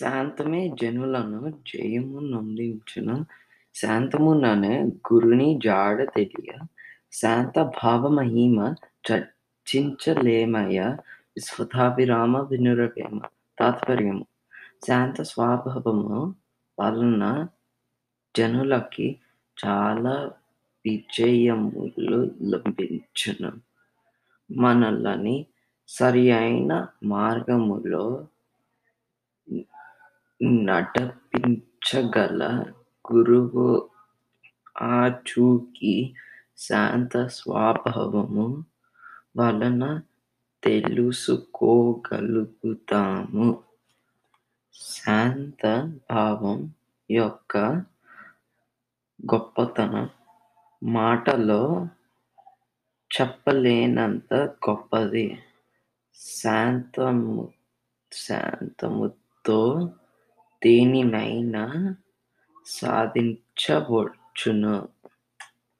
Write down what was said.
శాంతమే జనులను జయమునొందించును శాంతముననే గురుని జాడ తెలియ. శాంత భావమహిమ చర్చించలేమయ్య విశ్వదాభిరామ వినురవేమ తాత్పర్యము. శాంత స్వభావము వలన జనులకి చాలా విజయములు లభించును. మనలని సరియైన మార్గములో నడిపించగల గురువు ఆచూకీ శాంత స్వభావము వలన తెలుసుకోగలుగుతాము. శాంత భావం యొక్క గొప్పతనం మాటలో చెప్పలేనంత గొప్పది. శాంతము శాంతముతో దేనినైనా సాధించవచ్చును.